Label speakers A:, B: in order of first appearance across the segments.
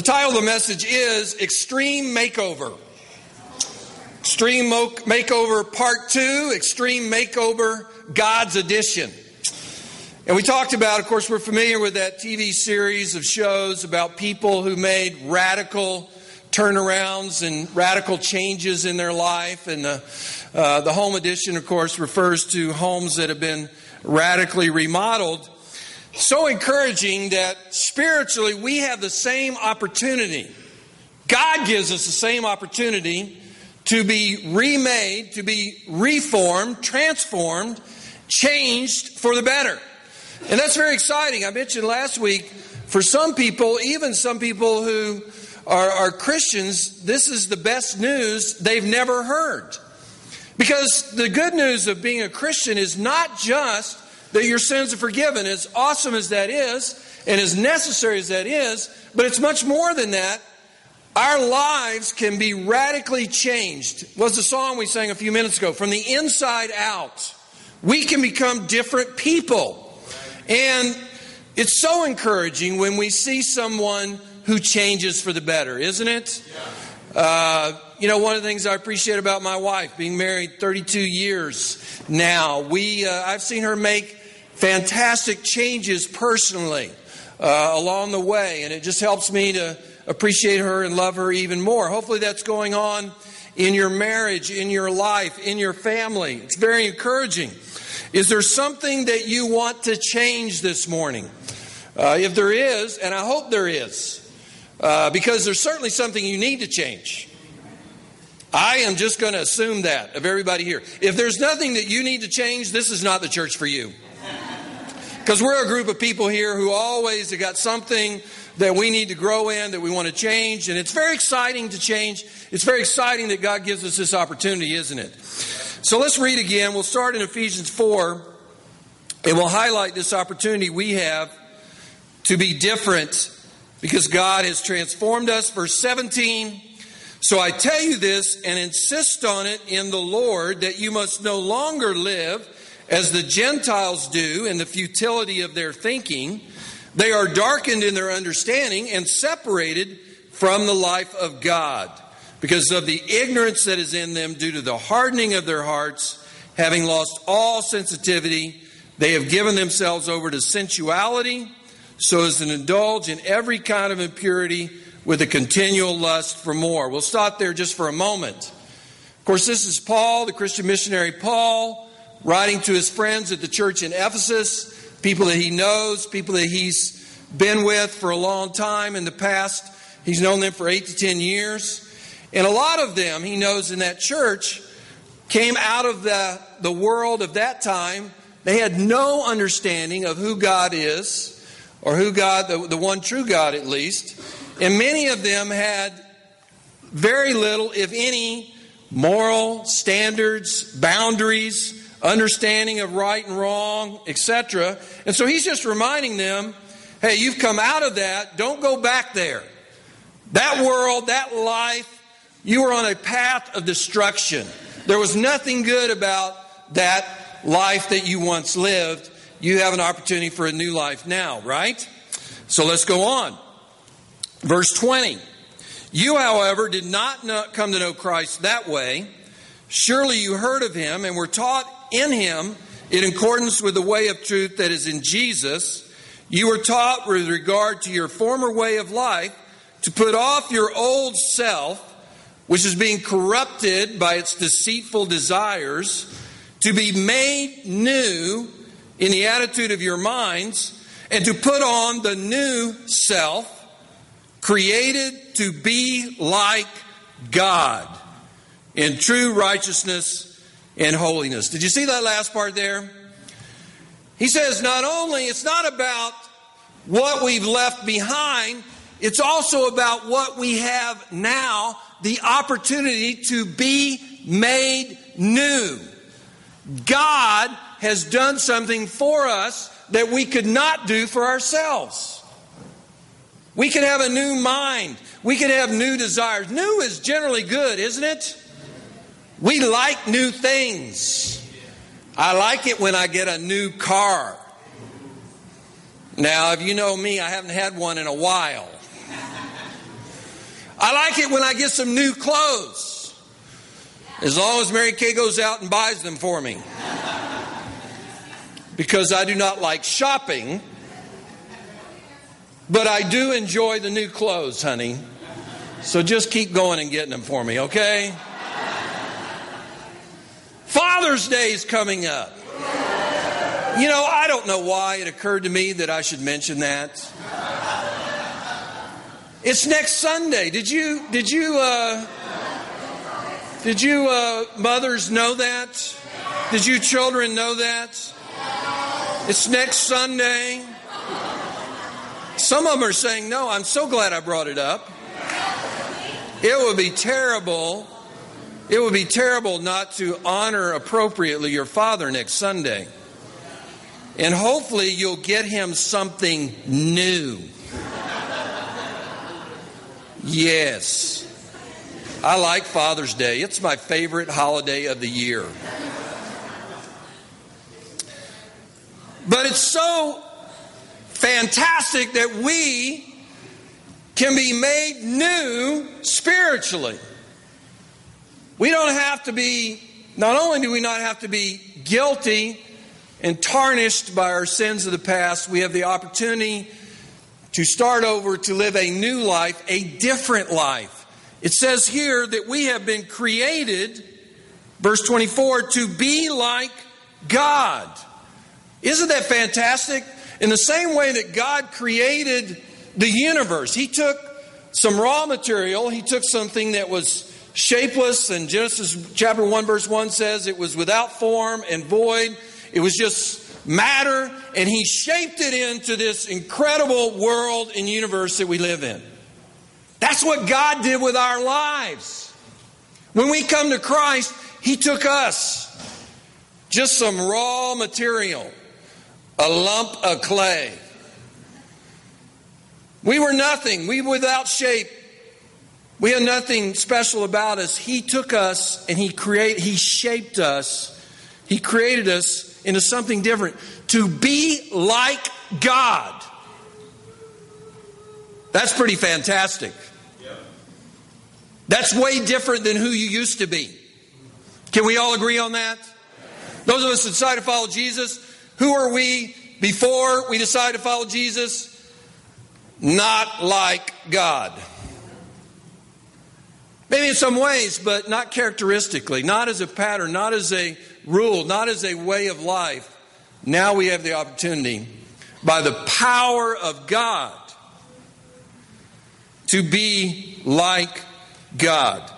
A: The title of the message is Extreme Makeover. Extreme Makeover Part 2, Extreme Makeover God's Edition. And we talked about, of course, we're familiar with that TV series of shows about people who made radical turnarounds and radical changes in their life. And the, uh, the home edition, of course, refers to homes that have been radically remodeled so encouraging that spiritually we have the same opportunity. God gives us the same opportunity to be remade, to be reformed, transformed, changed for the better. And that's very exciting. I mentioned last week, for some people, even some people who are, are Christians, this is the best news they've never heard. Because the good news of being a Christian is not just that your sins are forgiven. As awesome as that is, and as necessary as that is, but it's much more than that. Our lives can be radically changed. Was the song we sang a few minutes ago? From the inside out, we can become different people. And it's so encouraging when we see someone who changes for the better, isn't it? Uh, you know, one of the things I appreciate about my wife, being married 32 years now, we uh, I've seen her make fantastic changes personally uh, along the way, and it just helps me to appreciate her and love her even more. Hopefully, that's going on in your marriage, in your life, in your family. It's very encouraging. Is there something that you want to change this morning? Uh, if there is, and I hope there is, uh, because there's certainly something you need to change. I am just going to assume that of everybody here. If there's nothing that you need to change, this is not the church for you. Because we're a group of people here who always have got something that we need to grow in, that we want to change. And it's very exciting to change. It's very exciting that God gives us this opportunity, isn't it? So let's read again. We'll start in Ephesians 4, and we'll highlight this opportunity we have to be different because God has transformed us. Verse 17. So I tell you this and insist on it in the Lord that you must no longer live as the Gentiles do in the futility of their thinking, they are darkened in their understanding and separated from the life of God because of the ignorance that is in them due to the hardening of their hearts, having lost all sensitivity, they have given themselves over to sensuality so as to indulge in every kind of impurity with a continual lust for more. We'll stop there just for a moment. Of course, this is Paul, the Christian missionary Paul writing to his friends at the church in Ephesus, people that he knows, people that he's been with for a long time in the past. He's known them for eight to ten years. And a lot of them he knows in that church came out of the, the world of that time. They had no understanding of who God is, or who God, the, the one true God at least. And many of them had very little, if any, moral standards, boundaries, understanding of right and wrong, etc. And so he's just reminding them hey, you've come out of that, don't go back there. That world, that life, you were on a path of destruction. There was nothing good about that life that you once lived. You have an opportunity for a new life now, right? So let's go on. Verse 20. You, however, did not come to know Christ that way. Surely you heard of him and were taught in him in accordance with the way of truth that is in Jesus. You were taught with regard to your former way of life to put off your old self, which is being corrupted by its deceitful desires, to be made new in the attitude of your minds, and to put on the new self, created to be like God in true righteousness and holiness. Did you see that last part there? He says, not only, it's not about what we've left behind, it's also about what we have now the opportunity to be made new. God has done something for us that we could not do for ourselves. We can have a new mind. We can have new desires. New is generally good, isn't it? We like new things. I like it when I get a new car. Now, if you know me, I haven't had one in a while. I like it when I get some new clothes, as long as Mary Kay goes out and buys them for me. Because I do not like shopping, but I do enjoy the new clothes, honey. So just keep going and getting them for me, okay? Father's Day is coming up. You know, I don't know why it occurred to me that I should mention that. It's next Sunday. Did you did you uh, did you uh, mothers know that? Did you children know that? It's next Sunday. Some of them are saying no. I'm so glad I brought it up. It would be terrible. It would be terrible not to honor appropriately your father next Sunday. And hopefully you'll get him something new. Yes. I like Father's Day. It's my favorite holiday of the year. But it's so fantastic that we can be made new spiritually. We don't have to be, not only do we not have to be guilty and tarnished by our sins of the past, we have the opportunity to start over to live a new life, a different life. It says here that we have been created, verse 24, to be like God. Isn't that fantastic? In the same way that God created the universe, He took some raw material, He took something that was shapeless, and Genesis chapter 1, verse 1 says it was without form and void. It was just matter, and He shaped it into this incredible world and universe that we live in. That's what God did with our lives. When we come to Christ, He took us, just some raw material, a lump of clay. We were nothing. We were without shape. We had nothing special about us. He took us and he created he shaped us. He created us into something different to be like God. That's pretty fantastic. That's way different than who you used to be. Can we all agree on that? Those of us that decide to follow Jesus, who are we before we decide to follow Jesus? Not like God. Maybe in some ways, but not characteristically, not as a pattern, not as a rule, not as a way of life. Now we have the opportunity, by the power of God, to be like God.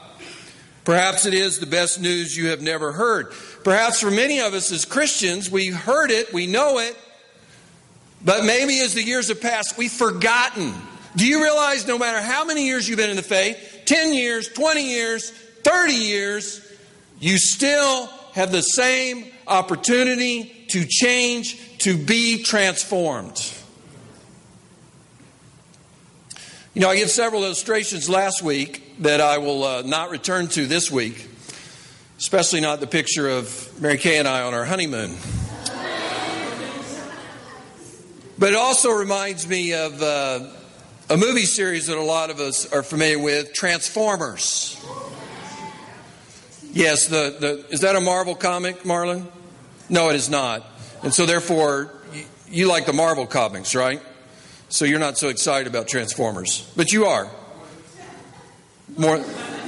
A: Perhaps it is the best news you have never heard. Perhaps for many of us as Christians, we heard it, we know it, but maybe as the years have passed, we've forgotten. Do you realize no matter how many years you've been in the faith, 10 years, 20 years, 30 years, you still have the same opportunity to change, to be transformed. You know, I gave several illustrations last week that I will uh, not return to this week, especially not the picture of Mary Kay and I on our honeymoon. But it also reminds me of. Uh, a movie series that a lot of us are familiar with, Transformers. Yes, the, the is that a Marvel comic, Marlon? No, it is not. And so therefore, you, you like the Marvel comics, right? So you're not so excited about Transformers, but you are. More,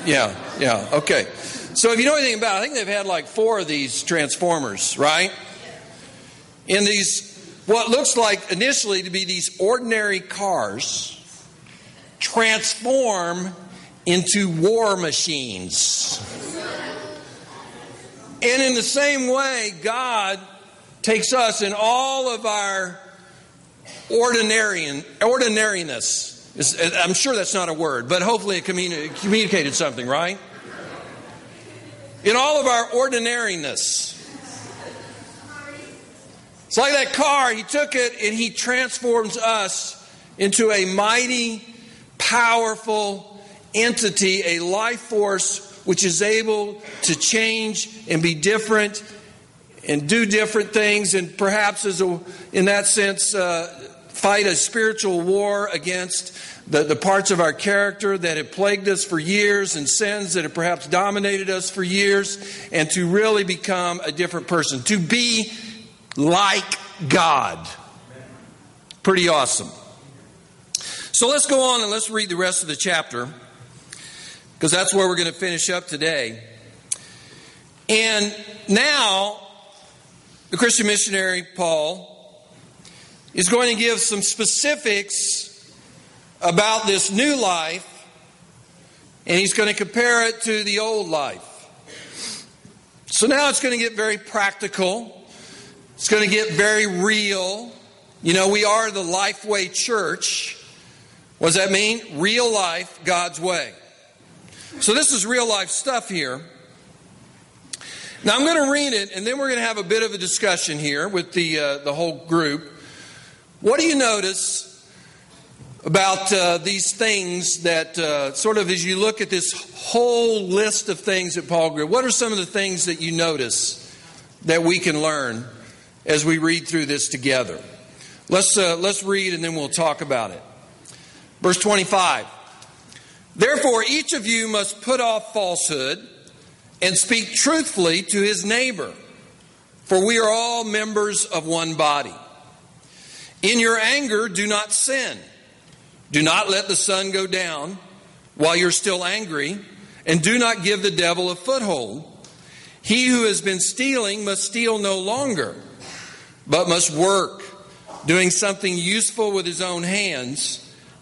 A: yeah, yeah, okay. So if you know anything about, it, I think they've had like four of these Transformers, right? In these, what looks like initially to be these ordinary cars transform into war machines. And in the same way, God takes us in all of our ordinariness. Uh, I'm sure that's not a word, but hopefully it communicated something, right? In all of our ordinariness. It's like that car, he took it and he transforms us into a mighty powerful entity, a life force which is able to change and be different and do different things, and perhaps, as a, in that sense, uh, fight a spiritual war against the, the parts of our character that have plagued us for years and sins that have perhaps dominated us for years, and to really become a different person, to be like God. Pretty awesome. So let's go on and let's read the rest of the chapter because that's where we're going to finish up today. And now, the Christian missionary Paul is going to give some specifics about this new life, and he's going to compare it to the old life. So now it's going to get very practical, it's going to get very real. You know, we are the Lifeway Church. What does that mean? Real life, God's way. So this is real life stuff here. Now I'm going to read it, and then we're going to have a bit of a discussion here with the uh, the whole group. What do you notice about uh, these things that, uh, sort of, as you look at this whole list of things that Paul grew, what are some of the things that you notice that we can learn as we read through this together? Let's, uh, let's read and then we'll talk about it. Verse 25 Therefore, each of you must put off falsehood and speak truthfully to his neighbor, for we are all members of one body. In your anger, do not sin. Do not let the sun go down while you're still angry, and do not give the devil a foothold. He who has been stealing must steal no longer, but must work, doing something useful with his own hands,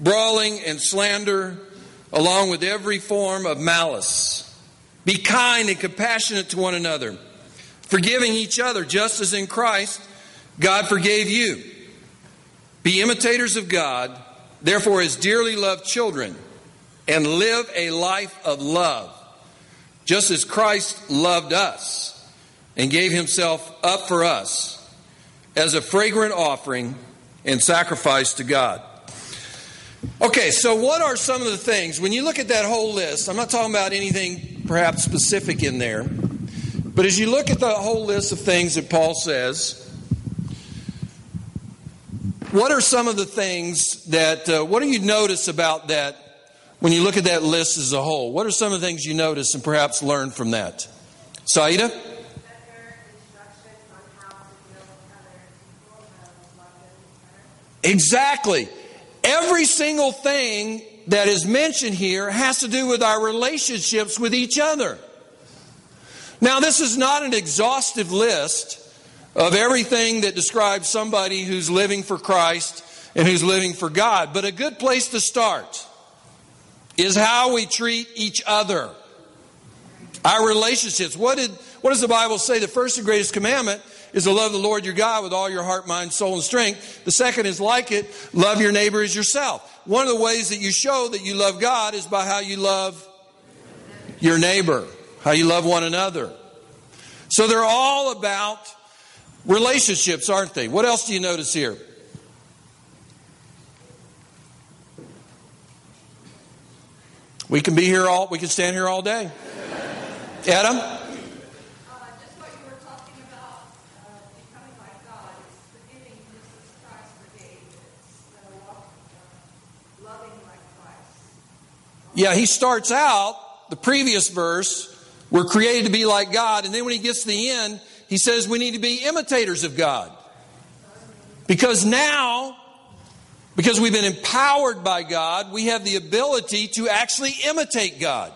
A: brawling and slander, along with every form of malice. Be kind and compassionate to one another, forgiving each other, just as in Christ God forgave you. Be imitators of God Therefore, as dearly loved children, and live a life of love, just as Christ loved us and gave himself up for us as a fragrant offering and sacrifice to God. Okay, so what are some of the things, when you look at that whole list, I'm not talking about anything perhaps specific in there, but as you look at the whole list of things that Paul says, what are some of the things that, uh, what do you notice about that when you look at that list as a whole? What are some of the things you notice and perhaps learn from that? Saida? Exactly. Every single thing that is mentioned here has to do with our relationships with each other. Now, this is not an exhaustive list of everything that describes somebody who's living for Christ and who's living for God. But a good place to start is how we treat each other. Our relationships. What did what does the Bible say? The first and greatest commandment is to love the Lord your God with all your heart, mind, soul, and strength. The second is like it, love your neighbor as yourself. One of the ways that you show that you love God is by how you love your neighbor, how you love one another. So they're all about Relationships, aren't they? What else do you notice here? We can be here all, we can stand here all day. Adam? Yeah, he starts out the previous verse, we're created to be like God, and then when he gets to the end, he says we need to be imitators of God. Because now, because we've been empowered by God, we have the ability to actually imitate God.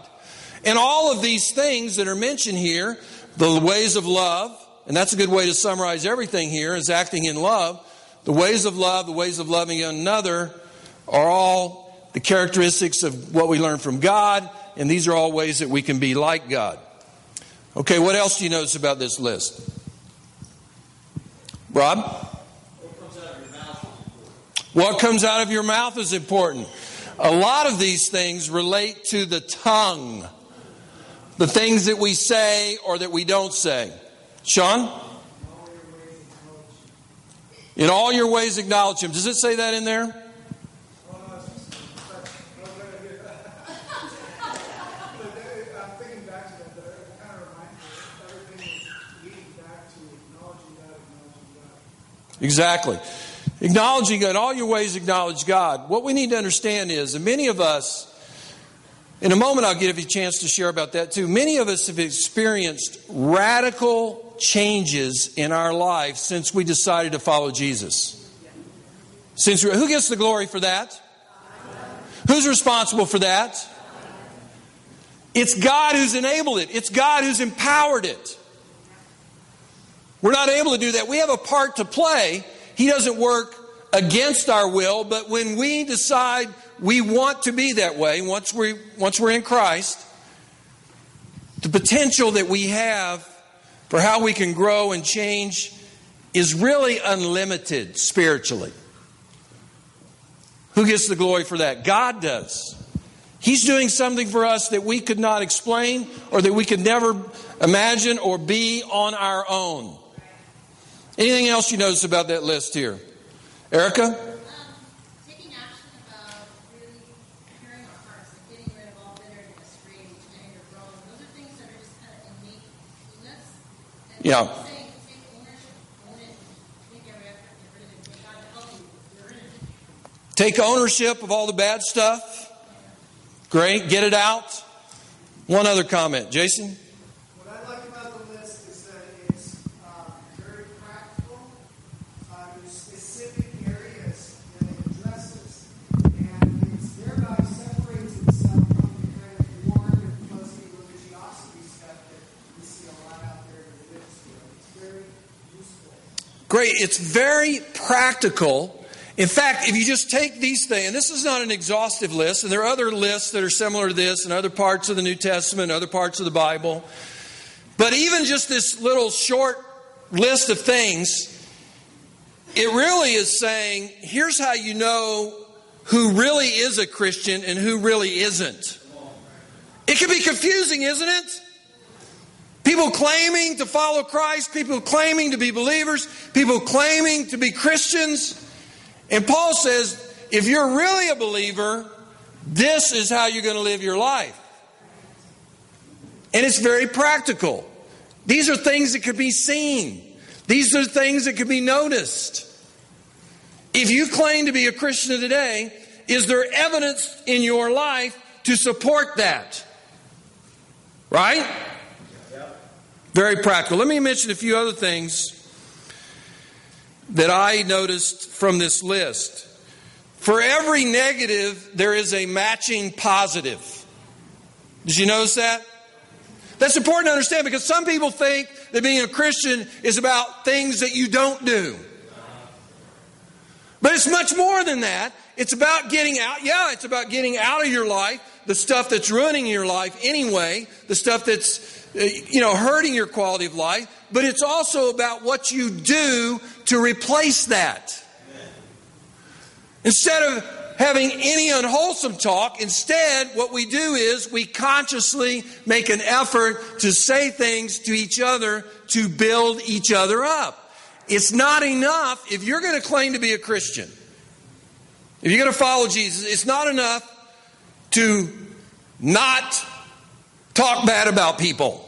A: And all of these things that are mentioned here, the ways of love, and that's a good way to summarize everything here, is acting in love. The ways of love, the ways of loving another, are all the characteristics of what we learn from God, and these are all ways that we can be like God. Okay, what else do you notice about this list? Rob? What comes out of your mouth is important. A lot of these things relate to the tongue, the things that we say or that we don't say. Sean? In all your ways, acknowledge Him. Does it say that in there? Exactly. Acknowledging in all your ways, acknowledge God. What we need to understand is, and many of us, in a moment I'll give you a chance to share about that too. Many of us have experienced radical changes in our life since we decided to follow Jesus. Since who gets the glory for that? Who's responsible for that? It's God who's enabled it. It's God who's empowered it. We're not able to do that. We have a part to play. He doesn't work against our will, but when we decide we want to be that way, once we once we're in Christ, the potential that we have for how we can grow and change is really unlimited spiritually. Who gets the glory for that? God does. He's doing something for us that we could not explain or that we could never imagine or be on our own. Anything else you notice about that list here? Erica? Yeah. Take ownership of all the bad stuff. Great. Get it out. One other comment. Jason? Great. It's very practical. In fact, if you just take these things, and this is not an exhaustive list, and there are other lists that are similar to this in other parts of the New Testament, other parts of the Bible. But even just this little short list of things, it really is saying here's how you know who really is a Christian and who really isn't. It can be confusing, isn't it? People claiming to follow Christ, people claiming to be believers, people claiming to be Christians. And Paul says, if you're really a believer, this is how you're going to live your life. And it's very practical. These are things that could be seen, these are things that could be noticed. If you claim to be a Christian today, is there evidence in your life to support that? Right? Very practical. Let me mention a few other things that I noticed from this list. For every negative, there is a matching positive. Did you notice that? That's important to understand because some people think that being a Christian is about things that you don't do. But it's much more than that. It's about getting out. Yeah, it's about getting out of your life the stuff that's ruining your life anyway, the stuff that's Uh, you know, hurting your quality of life, but it's also about what you do to replace that. Instead of having any unwholesome talk, instead, what we do is we consciously make an effort to say things to each other to build each other up. It's not enough if you're going to claim to be a Christian, if you're going to follow Jesus, it's not enough to not talk bad about people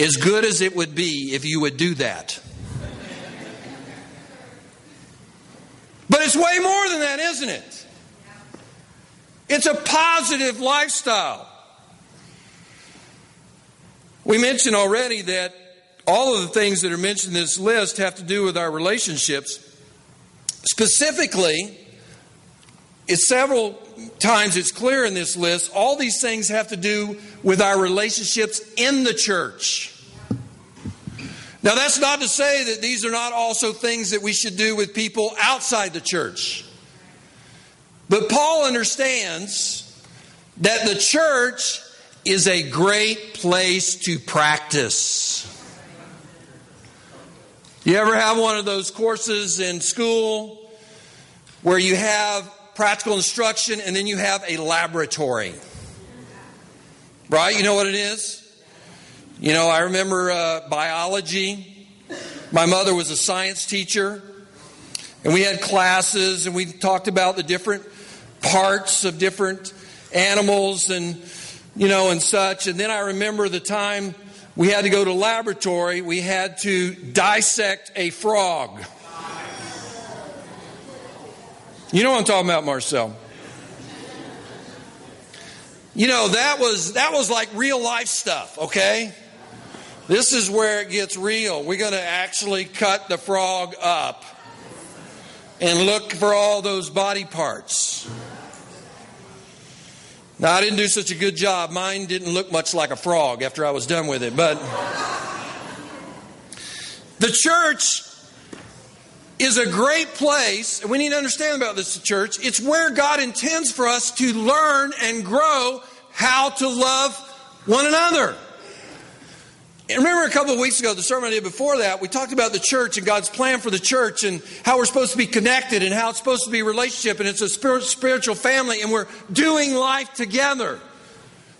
A: as good as it would be if you would do that. But it's way more than that, isn't it? It's a positive lifestyle. We mentioned already that all of the things that are mentioned in this list have to do with our relationships. Specifically, it's several times it's clear in this list, all these things have to do with our relationships in the church. Now, that's not to say that these are not also things that we should do with people outside the church. But Paul understands that the church is a great place to practice. You ever have one of those courses in school where you have practical instruction and then you have a laboratory? Right? You know what it is? You know, I remember uh, biology. My mother was a science teacher, and we had classes and we talked about the different parts of different animals and, you know, and such. And then I remember the time we had to go to laboratory, we had to dissect a frog. You know what I'm talking about, Marcel? You know, that was that was like real life stuff, okay? This is where it gets real. We're going to actually cut the frog up and look for all those body parts. Now, I didn't do such a good job. Mine didn't look much like a frog after I was done with it. But the church is a great place, and we need to understand about this church. It's where God intends for us to learn and grow how to love one another. And remember a couple of weeks ago, the sermon I did before that, we talked about the church and God's plan for the church and how we're supposed to be connected and how it's supposed to be a relationship and it's a spiritual family and we're doing life together.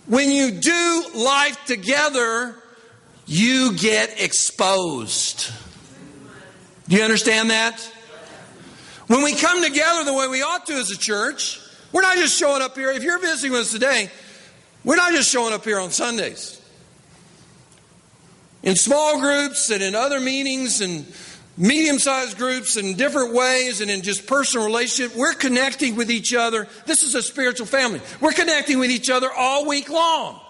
A: When you do life together, you get exposed. Do you understand that? When we come together the way we ought to as a church, we're not just showing up here. If you're visiting us today, we're not just showing up here on Sundays in small groups and in other meetings and medium sized groups and different ways and in just personal relationship, we're connecting with each other. This is a spiritual family. We're connecting with each other all week long.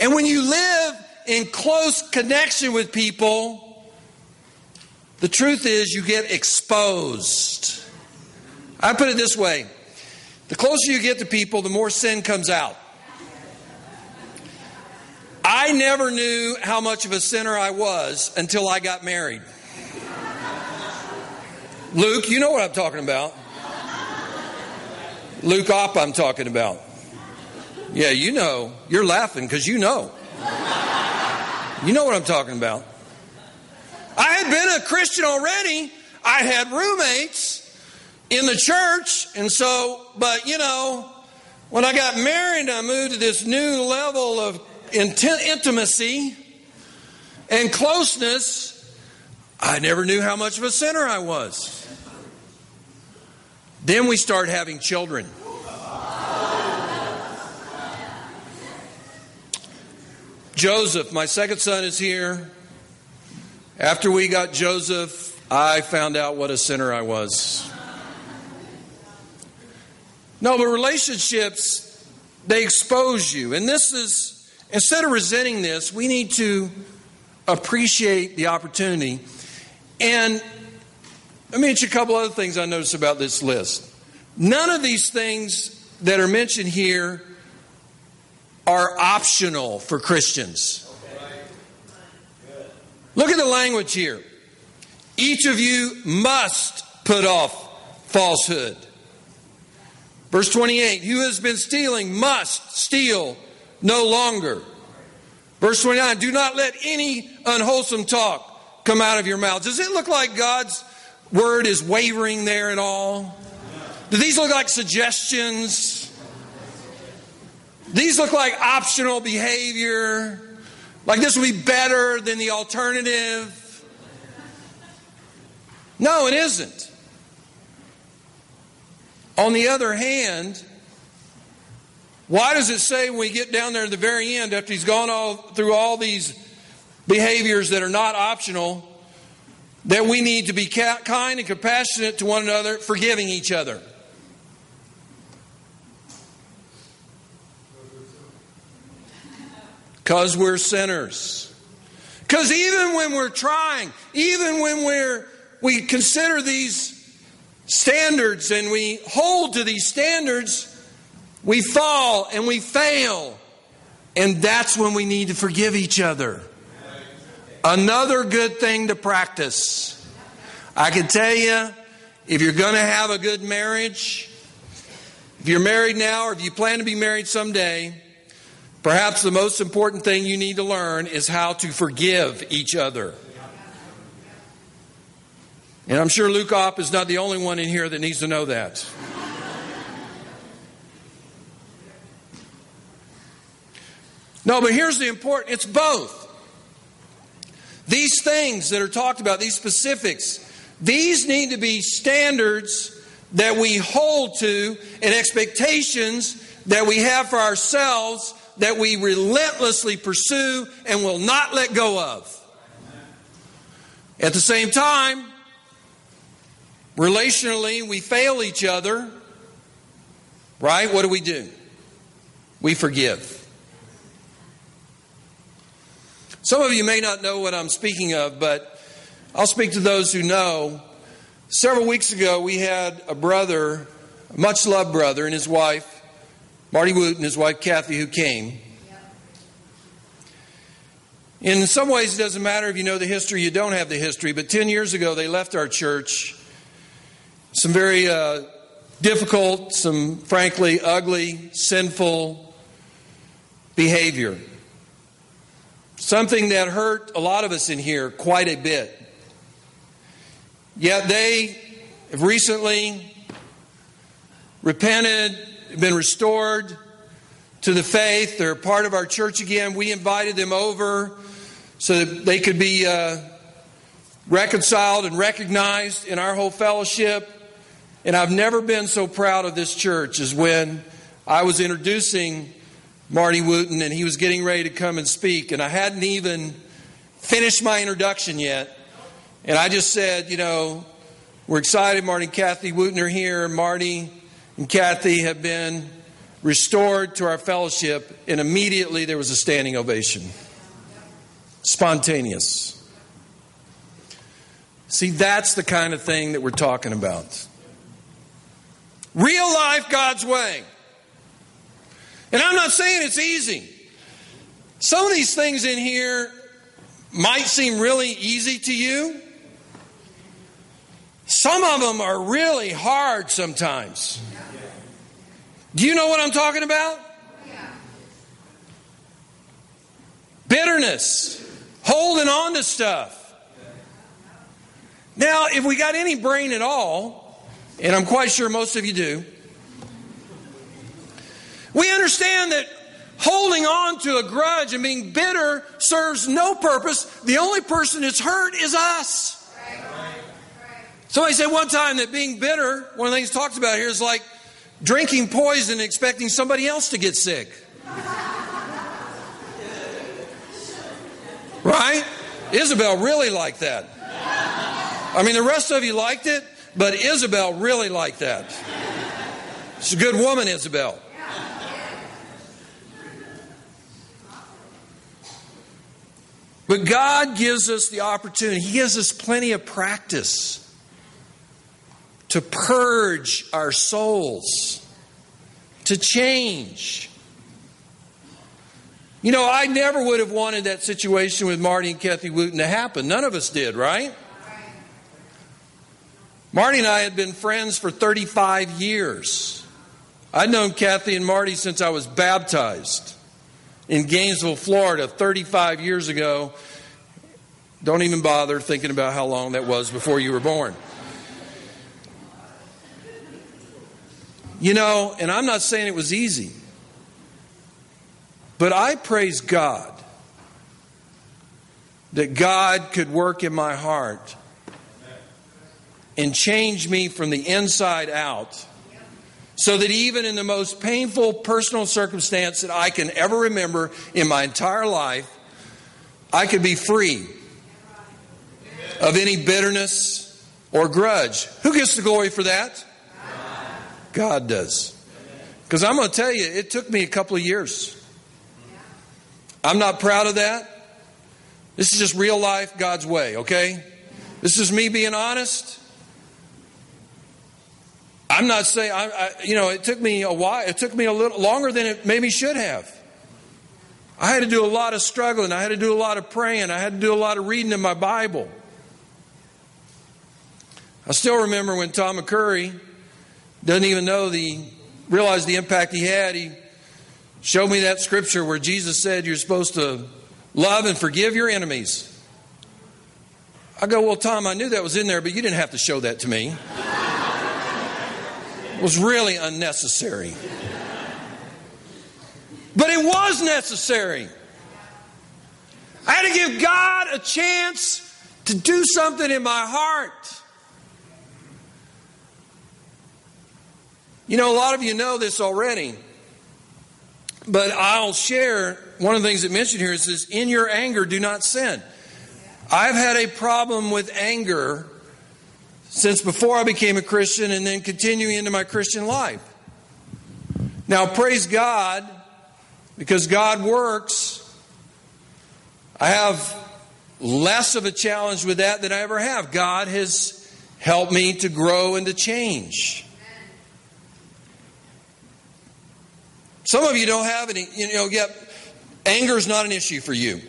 A: And when you live in close connection with people, the truth is you get exposed. I put it this way the closer you get to people, the more sin comes out. I never knew how much of a sinner I was until I got married. Luke, you know what I'm talking about. Luke Opp, I'm talking about. Yeah, you know. You're laughing because you know. You know what I'm talking about. I had been a Christian already. I had roommates in the church, and so, but you know, when I got married, I moved to this new level of intimacy and closeness, I never knew how much of a sinner I was. Then we start having children. Joseph, my second son, is here. After we got Joseph, I found out what a sinner I was. No, but relationships, they expose you. And this is Instead of resenting this, we need to appreciate the opportunity. And let me mention a couple other things I noticed about this list. None of these things that are mentioned here are optional for Christians. Look at the language here. Each of you must put off falsehood. Verse 28 Who has been stealing must steal no longer. Verse 29 Do not let any unwholesome talk come out of your mouth. Does it look like God's word is wavering there at all? Do these look like suggestions? These look like optional behavior. Like this would be better than the alternative. No, it isn't. On the other hand, why does it say when we get down there at the very end, after he's gone all through all these behaviors that are not optional, that we need to be kind and compassionate to one another, forgiving each other? Because we're sinners. Because even when we're trying, even when we're we consider these standards and we hold to these standards, we fall and we fail. And that's when we need to forgive each other. Another good thing to practice. I can tell you, if you're going to have a good marriage, if you're married now or if you plan to be married someday, perhaps the most important thing you need to learn is how to forgive each other. And I'm sure Luke Opp is not the only one in here that needs to know that. No, but here's the important it's both. These things that are talked about, these specifics, these need to be standards that we hold to and expectations that we have for ourselves that we relentlessly pursue and will not let go of. At the same time, relationally, we fail each other, right? What do we do? We forgive. Some of you may not know what I'm speaking of, but I'll speak to those who know. Several weeks ago, we had a brother, a much loved brother, and his wife, Marty Woot, and his wife, Kathy, who came. In some ways, it doesn't matter if you know the history, you don't have the history, but 10 years ago, they left our church. Some very uh, difficult, some frankly ugly, sinful behavior. Something that hurt a lot of us in here quite a bit. Yet they have recently repented, been restored to the faith. They're part of our church again. We invited them over so that they could be uh, reconciled and recognized in our whole fellowship. And I've never been so proud of this church as when I was introducing Marty Wooten, and he was getting ready to come and speak. And I hadn't even finished my introduction yet. And I just said, you know, we're excited. Marty and Kathy Wooten are here. Marty and Kathy have been restored to our fellowship. And immediately there was a standing ovation. Spontaneous. See, that's the kind of thing that we're talking about. Real life God's way. And I'm not saying it's easy. Some of these things in here might seem really easy to you. Some of them are really hard sometimes. Do you know what I'm talking about? Bitterness, holding on to stuff. Now, if we got any brain at all, and I'm quite sure most of you do, we understand that holding on to a grudge and being bitter serves no purpose. The only person that's hurt is us. Somebody said one time that being bitter, one of the things talked about here is like drinking poison expecting somebody else to get sick. Right? Isabel really liked that. I mean, the rest of you liked it, but Isabel really liked that. She's a good woman, Isabel. But God gives us the opportunity, He gives us plenty of practice to purge our souls, to change. You know, I never would have wanted that situation with Marty and Kathy Wooten to happen. None of us did, right? Marty and I had been friends for 35 years. I'd known Kathy and Marty since I was baptized in Gainesville, Florida, 35 years ago. Don't even bother thinking about how long that was before you were born. You know, and I'm not saying it was easy, but I praise God that God could work in my heart and change me from the inside out so that even in the most painful personal circumstance that I can ever remember in my entire life, I could be free of any bitterness or grudge. Who gets the glory for that? God does. Because I'm going to tell you, it took me a couple of years. I'm not proud of that. This is just real life, God's way, okay? This is me being honest. I'm not saying, I, I, you know, it took me a while. It took me a little longer than it maybe should have. I had to do a lot of struggling. I had to do a lot of praying. I had to do a lot of reading in my Bible. I still remember when Tom McCurry doesn't even know the, realize the impact he had. He showed me that scripture where Jesus said you're supposed to love and forgive your enemies. I go, Well, Tom, I knew that was in there, but you didn't have to show that to me. it was really unnecessary. But it was necessary. I had to give God a chance to do something in my heart. You know, a lot of you know this already, but I'll share one of the things that mentioned here is this in your anger, do not sin. I've had a problem with anger since before I became a Christian and then continuing into my Christian life. Now, praise God, because God works, I have less of a challenge with that than I ever have. God has helped me to grow and to change. Some of you don't have any, you know, yet anger is not an issue for you.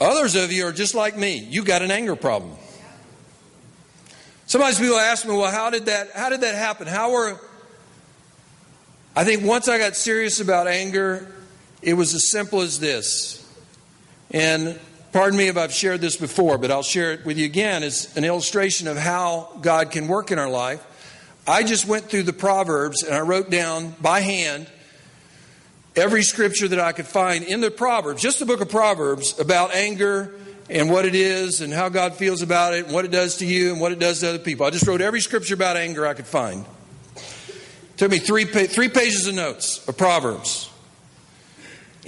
A: Others of you are just like me. You got an anger problem. Sometimes people ask me, well, how did that how did that happen? How were I think once I got serious about anger, it was as simple as this. And pardon me if I've shared this before, but I'll share it with you again as an illustration of how God can work in our life. I just went through the Proverbs and I wrote down by hand every scripture that I could find in the Proverbs, just the book of Proverbs, about anger and what it is and how God feels about it and what it does to you and what it does to other people. I just wrote every scripture about anger I could find. It took me three, three pages of notes of Proverbs.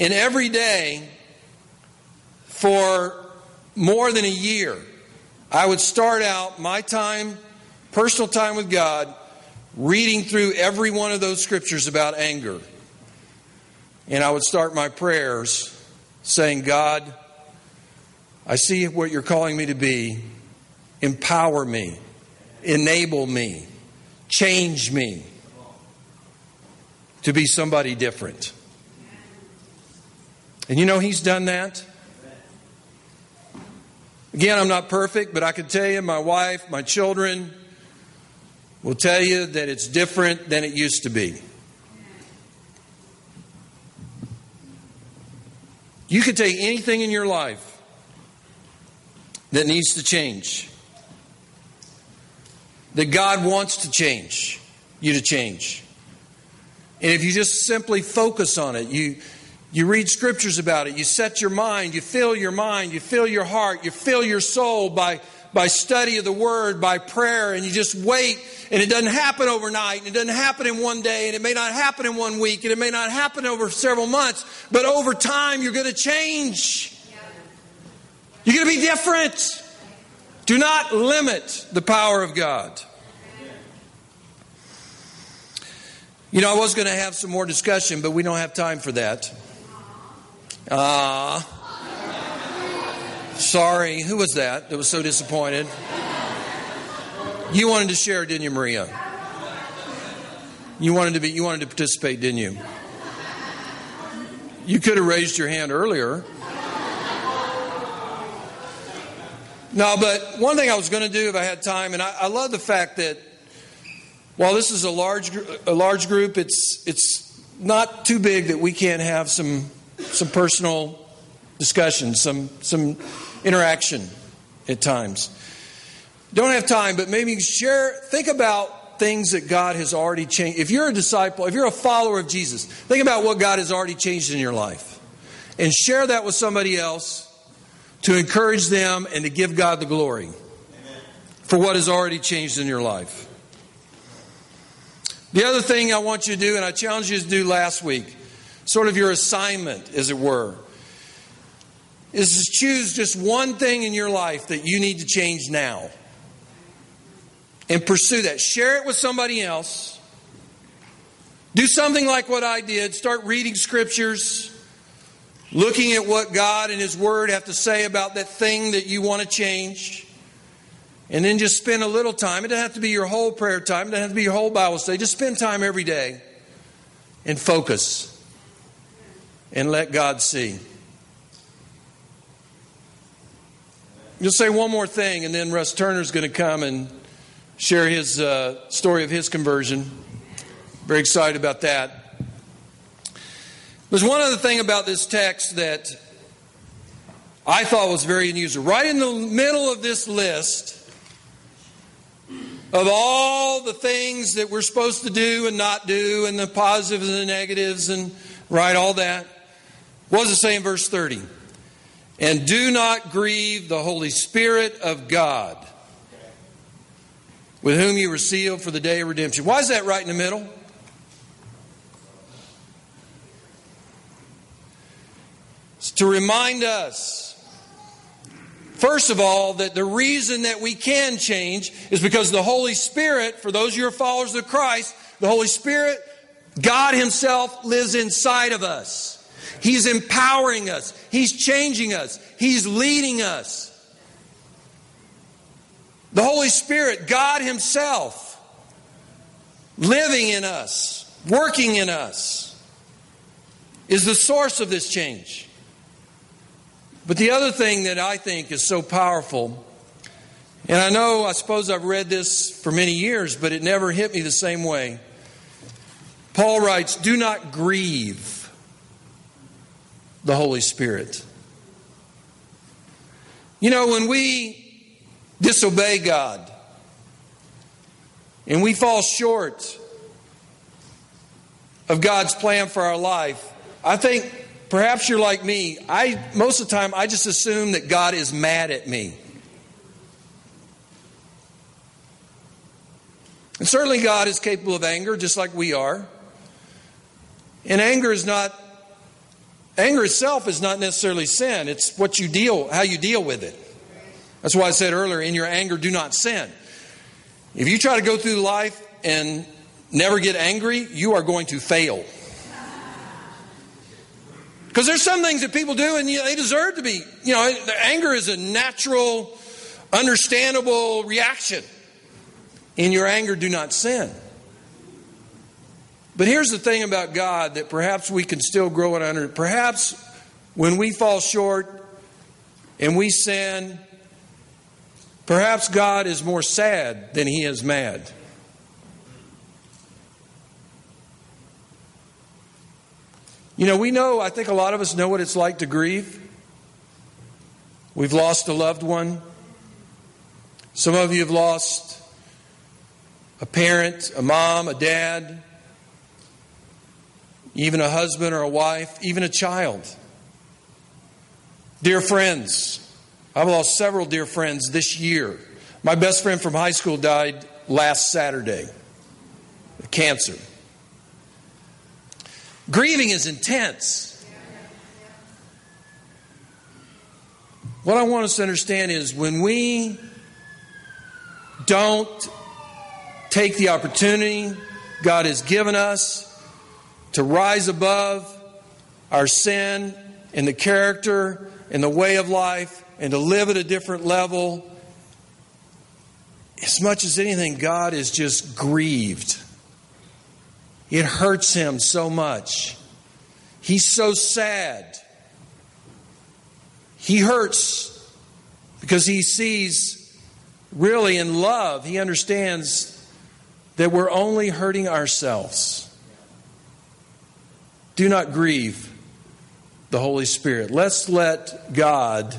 A: And every day for more than a year, I would start out my time, personal time with God, reading through every one of those scriptures about anger. And I would start my prayers saying, God, I see what you're calling me to be. Empower me, enable me, change me to be somebody different. And you know, He's done that. Again, I'm not perfect, but I can tell you, my wife, my children will tell you that it's different than it used to be. You can take anything in your life that needs to change, that God wants to change, you to change. And if you just simply focus on it, you, you read scriptures about it, you set your mind, you fill your mind, you fill your heart, you fill your soul by, by study of the word, by prayer, and you just wait and it doesn't happen overnight, and it doesn't happen in one day, and it may not happen in one week, and it may not happen over several months, but over time you're going to change. You're going to be different. Do not limit the power of God. You know, I was going to have some more discussion, but we don't have time for that. Ah. Uh, sorry. Who was that that was so disappointed? You wanted to share, didn't you, Maria? You wanted to be you wanted to participate, didn't you? You could have raised your hand earlier. No, but one thing I was going to do if I had time, and I, I love the fact that while this is a large a large group, it's it's not too big that we can't have some some personal discussion, some some interaction at times. Don't have time, but maybe share, think about things that God has already changed. If you're a disciple, if you're a follower of Jesus, think about what God has already changed in your life. And share that with somebody else to encourage them and to give God the glory Amen. for what has already changed in your life. The other thing I want you to do, and I challenged you to do last week, sort of your assignment, as it were, is to choose just one thing in your life that you need to change now and pursue that. Share it with somebody else. Do something like what I did. Start reading scriptures, looking at what God and His Word have to say about that thing that you want to change. And then just spend a little time. It doesn't have to be your whole prayer time, it doesn't have to be your whole Bible study. Just spend time every day and focus and let God see. You'll say one more thing, and then Russ Turner's going to come and share his uh, story of his conversion. Very excited about that. There's one other thing about this text that I thought was very unusual. Right in the middle of this list of all the things that we're supposed to do and not do, and the positives and the negatives, and right, all that. What does it say in verse 30? And do not grieve the Holy Spirit of God, with whom you were sealed for the day of redemption. Why is that right in the middle? It's to remind us First of all, that the reason that we can change is because the Holy Spirit, for those of you who are followers of Christ, the Holy Spirit, God Himself lives inside of us. He's empowering us, He's changing us, He's leading us. The Holy Spirit, God Himself, living in us, working in us, is the source of this change. But the other thing that I think is so powerful, and I know, I suppose I've read this for many years, but it never hit me the same way. Paul writes, Do not grieve the Holy Spirit. You know, when we disobey God and we fall short of God's plan for our life, I think Perhaps you're like me. I most of the time I just assume that God is mad at me. And certainly God is capable of anger just like we are. And anger is not anger itself is not necessarily sin. It's what you deal how you deal with it. That's why I said earlier in your anger do not sin. If you try to go through life and never get angry, you are going to fail. Because there's some things that people do and they deserve to be, you know, anger is a natural, understandable reaction. In your anger, do not sin. But here's the thing about God that perhaps we can still grow and under. Perhaps when we fall short and we sin, perhaps God is more sad than he is mad. You know, we know, I think a lot of us know what it's like to grieve. We've lost a loved one. Some of you have lost a parent, a mom, a dad, even a husband or a wife, even a child. Dear friends, I've lost several dear friends this year. My best friend from high school died last Saturday of cancer. Grieving is intense. What I want us to understand is when we don't take the opportunity God has given us to rise above our sin and the character and the way of life and to live at a different level, as much as anything, God is just grieved it hurts him so much. He's so sad. He hurts because he sees, really, in love, he understands that we're only hurting ourselves. Do not grieve the Holy Spirit. Let's let God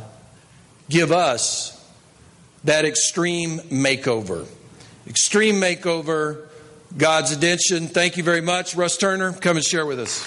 A: give us that extreme makeover. Extreme makeover God's edition. Thank you very much. Russ Turner, come and share with us.